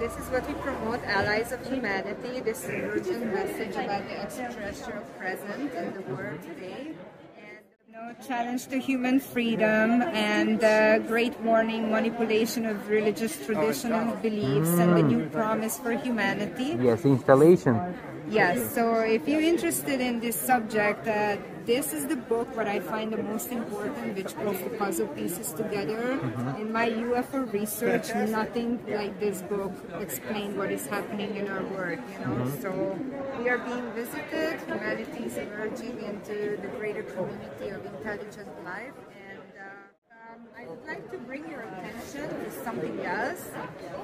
this is what we promote, Allies of Humanity. This is an urgent message about the extraterrestrial presence in the world today. And no challenge to human freedom and uh, great warning, manipulation of religious traditional beliefs and the new promise for humanity. Yes, installation. Yes, so if you're interested in this subject, uh, this is the book what I find the most important, which puts the puzzle pieces together. In my UFO research, nothing like this book explained what is happening in our world. You know, so we are being visited. Humanity is emerging into the greater community of intelligent life, and. I would like to bring your attention to something else.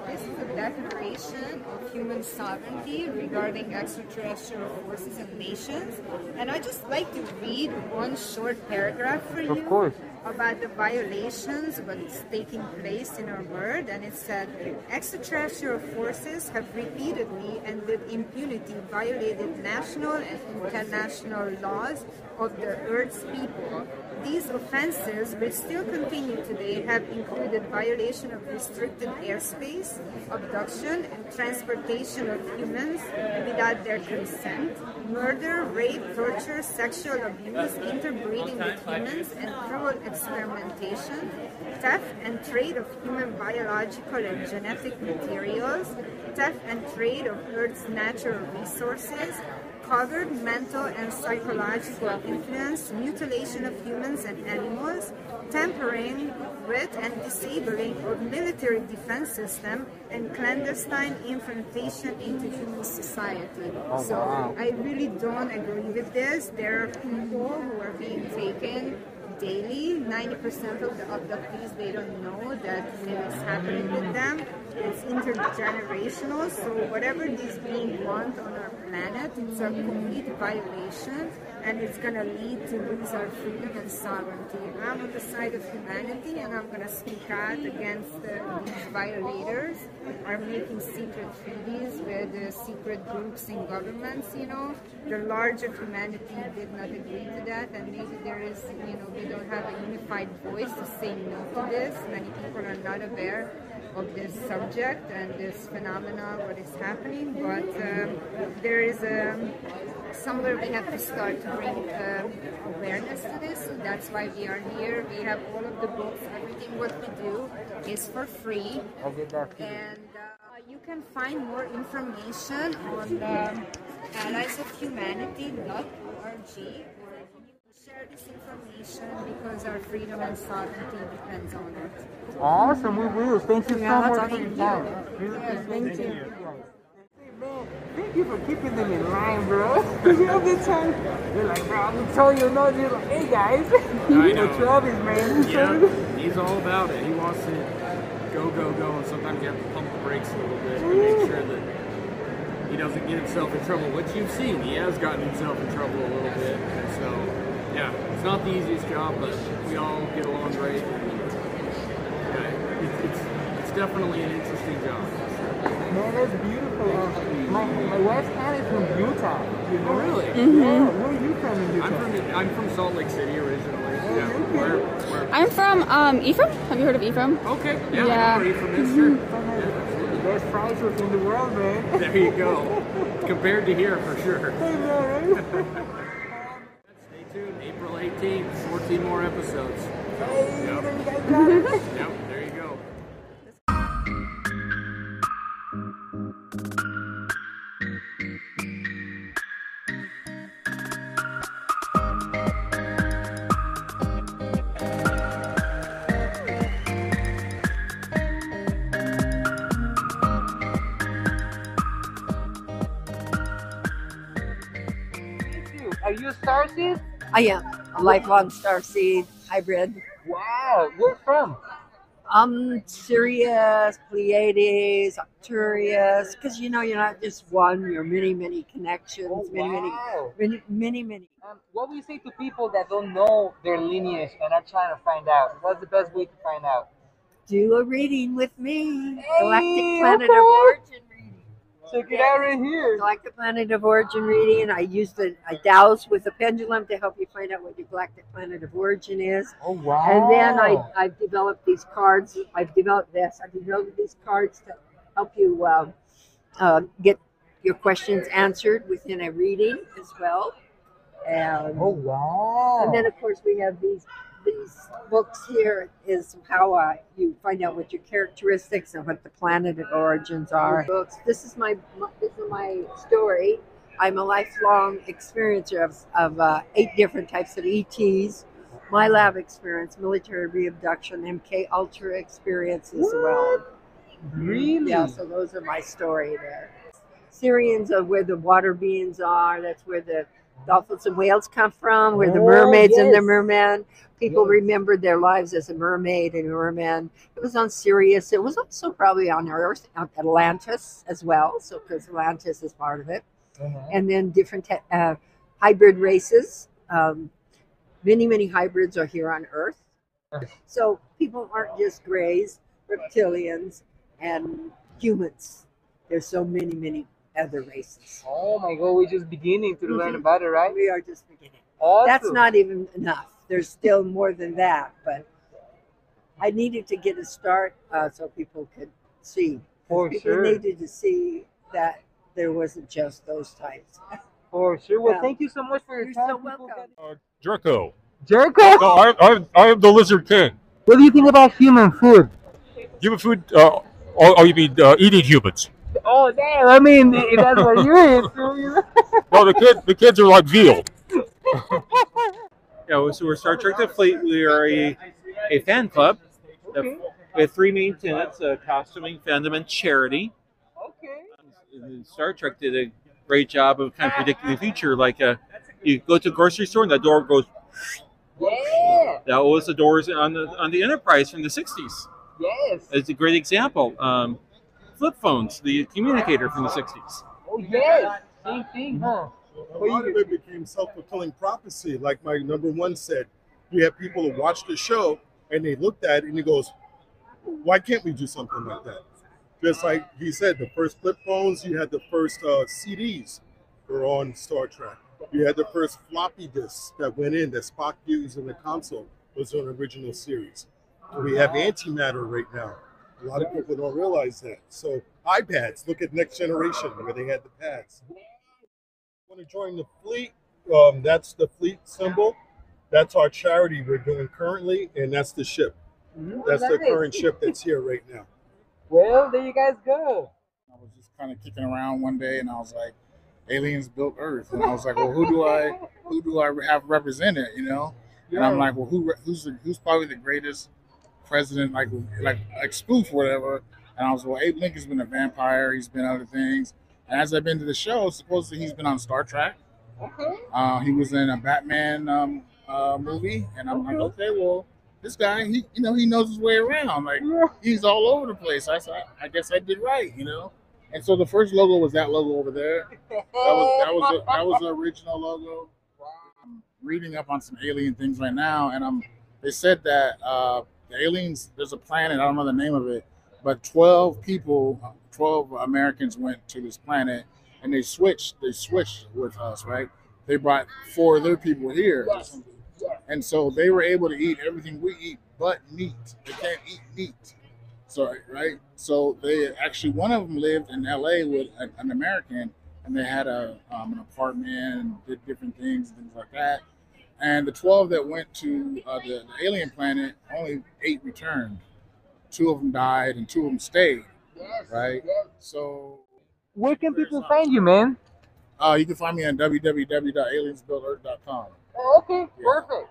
This is a declaration of human sovereignty regarding extraterrestrial forces and nations. And I'd just like to read one short paragraph for you Of course. About the violations what is taking place in our world. And it said extraterrestrial forces have repeatedly and with impunity violated national and international laws of the Earth's people. These offenses, which still continue today, have included violation of restricted airspace, abduction and transportation of humans without their consent, murder, rape, torture, sexual abuse, interbreeding with humans, and cruel experimentation, theft and trade of human biological and genetic materials, theft and trade of Earth's natural resources, covered mental and psychological influence, mutilation of humans and animals, tampering with and disabling of military defense system, and clandestine infiltration into human society. Oh, so I really don't agree with this. There are people who are being taken daily. 90% of the abductees, they don't know that it is happening with them. It's intergenerational, so whatever these beings want on our planet, it's a complete violation and it's going to lead to lose our freedom and sovereignty. I'm on the side of humanity and I'm going to speak out against uh, these violators are making secret treaties with uh, secret groups and governments, you know. The larger humanity did not agree to that and maybe there is, you know, we don't have a unified voice to say no to this. Many people are not aware of this subject and this phenomena, what is happening, but um, there is a somewhere we have to start to bring uh, awareness to this. So that's why we are here. We have all of the books, everything what we do is for free. I'll get that. And uh, you can find more information on um, alliesofhumanity.org or share this information because our freedom and sovereignty depends on it. Awesome, we will. Thank you so Yeah, much for thank your you. time. Really Yeah, appreciate thank it. you. You for keeping them in line, bro. Every time they're like, bro, I'm gonna tell you no, they're like, hey guys. I You know. Travis, man. Yeah, he's all about it. He wants to go, go, go, and sometimes you have to pump the brakes a little bit to make sure that he doesn't get himself in trouble. Which you've seen, he has gotten himself in trouble a little bit. And so, yeah, it's not the easiest job, but we all get along great. And, yeah, it's, it's, it's definitely an interesting job. Man, that's beautiful. Uh, my, my wife's Hannah is from Utah. You know? Oh, really? Yeah. Where are you from in Utah? I'm from I'm from Salt Lake City originally. Yeah, where, where? I'm from um, Ephraim. Have you heard of Ephraim? Okay, yeah, I Yeah. know where you're from this, sure. the best fries in the world, man. There you go. Compared to here, for sure. Hey, man, right? Stay tuned. April 18th, 14 more episodes. Hey, Yep. you guys got it. Yep, Starseed? I am a lifelong starseed hybrid. Wow. Where from? Um, Sirius, Pleiades, Arcturus, because you know you're not just one, you're many, many connections, Oh, many, wow. many, many, many, many. Um, what would you say to people that don't know their lineage and are trying to find out? What's the best way to find out? Do a reading with me, Hey, Galactic Planet okay. of Origin. Check it out right here. Like the Planet of Origin reading. I use the I dowse with a pendulum to help you find out what your galactic planet of origin is. Oh wow. And then I, I've developed these cards. I've developed this. I've developed these cards to help you uh, uh, get your questions answered within a reading as well. And, Oh wow. and then, of course, we have these these books here is how uh, you find out what your characteristics and what the planet of origins are. Books. This is my this is my story. I'm a lifelong experiencer of, of uh, eight different types of ETs. MILAB experience, military reabduction, MK Ultra experience as well. really? Yeah, so those are my story there. Sirians are where the water beings are. That's where the dolphins and whales come from, where the Oh, mermaids and the yes. mermen. People Yes. remembered their lives as a mermaid and a merman. It was on Sirius. It was also probably on Earth, on Atlantis as well. So, because Atlantis is part of it. Uh-huh. And then different uh, hybrid races. Um, many, many hybrids are here on Earth. So people aren't just grays, reptilians, and humans. There's so many, many other races. Oh my god, we're just beginning to learn Mhm. about it, right? We are just beginning. Awesome. That's not even enough. There's still more than that, but I needed to get a start uh, so people could see. for people sure. needed to see that there wasn't just those types. For sure. Well, Yeah. thank you so much for your You're time. so people. welcome. Jerko. Jericho, No, I, I, I am the Lizard King. what do you think about human food? Human food, uh, oh, oh, you mean uh, eating humans? Oh damn! I mean, if that's what you're into, you know? No, the kids, the kids are like veal. Yeah, so we're Star Trek The Fleet. We are a, a fan club Okay. we have three main tenets uh, costuming, fandom, and charity. Okay. And Star Trek did a great job of kind of predicting the future. Like, uh, you go to a grocery store and that door goes, Yeah. that was the doors on the on the Enterprise from the 60s. Yes. It's a great example. Um, flip phones, the communicator from the 60s. Oh yes. Same thing, huh? A lot of it became self-fulfilling prophecy. Like my number one said, you have people who watch the show and they looked at it and he goes, "Why can't we do something like that?" Just like he said, the first flip phones, you had the first uh, CDs were on Star Trek. You had the first floppy disks that went in that Spock used in the console was on original series. We have antimatter right now. A lot of people don't realize that. So iPads, look at Next Generation where they had the pads want to join the fleet, um, that's the fleet symbol. That's our charity we're doing currently, and that's the ship. That's the current ship that's here right now. Well, there you guys go. I was just kind of kicking around one day, and I was like, "Aliens built Earth," and I was like, "Well, who do I, who do I have represented?" You know, and I'm like, "Well, who, who's, the, who's probably the greatest president, like, like, like spoof, or whatever?" And I was, "Well, Abe Lincoln's been a vampire. He's been other things." And as I've been to the show, supposedly he's been on Star Trek. Okay. Uh, he was in a Batman um, uh, movie, and I'm like, okay, well, this guy, he, you know, he knows his way around. Like, he's all over the place. I said, I guess I did right, you know. And so the first logo was that logo over there. That was that was the, that was the original logo. I'm reading up on some alien things right now, and I'm. They said that uh, aliens. There's a planet. I don't know the name of it, but 12 people, 12 Americans went to this planet, and they switched. They switched with us, right? They brought four other people here, and so they were able to eat everything we eat but meat. They can't eat meat. So right, so they actually one of them lived in L.A. with an American, and they had a um, an apartment, and did different things, things like that. And the twelve that went to uh, the, the alien planet, only eight returned. Two of them died, and two of them stayed. Right. So Where can people find you, man? uh, you can find me on www.aliensbuiltearth.com. Oh, okay. Yeah. Perfect.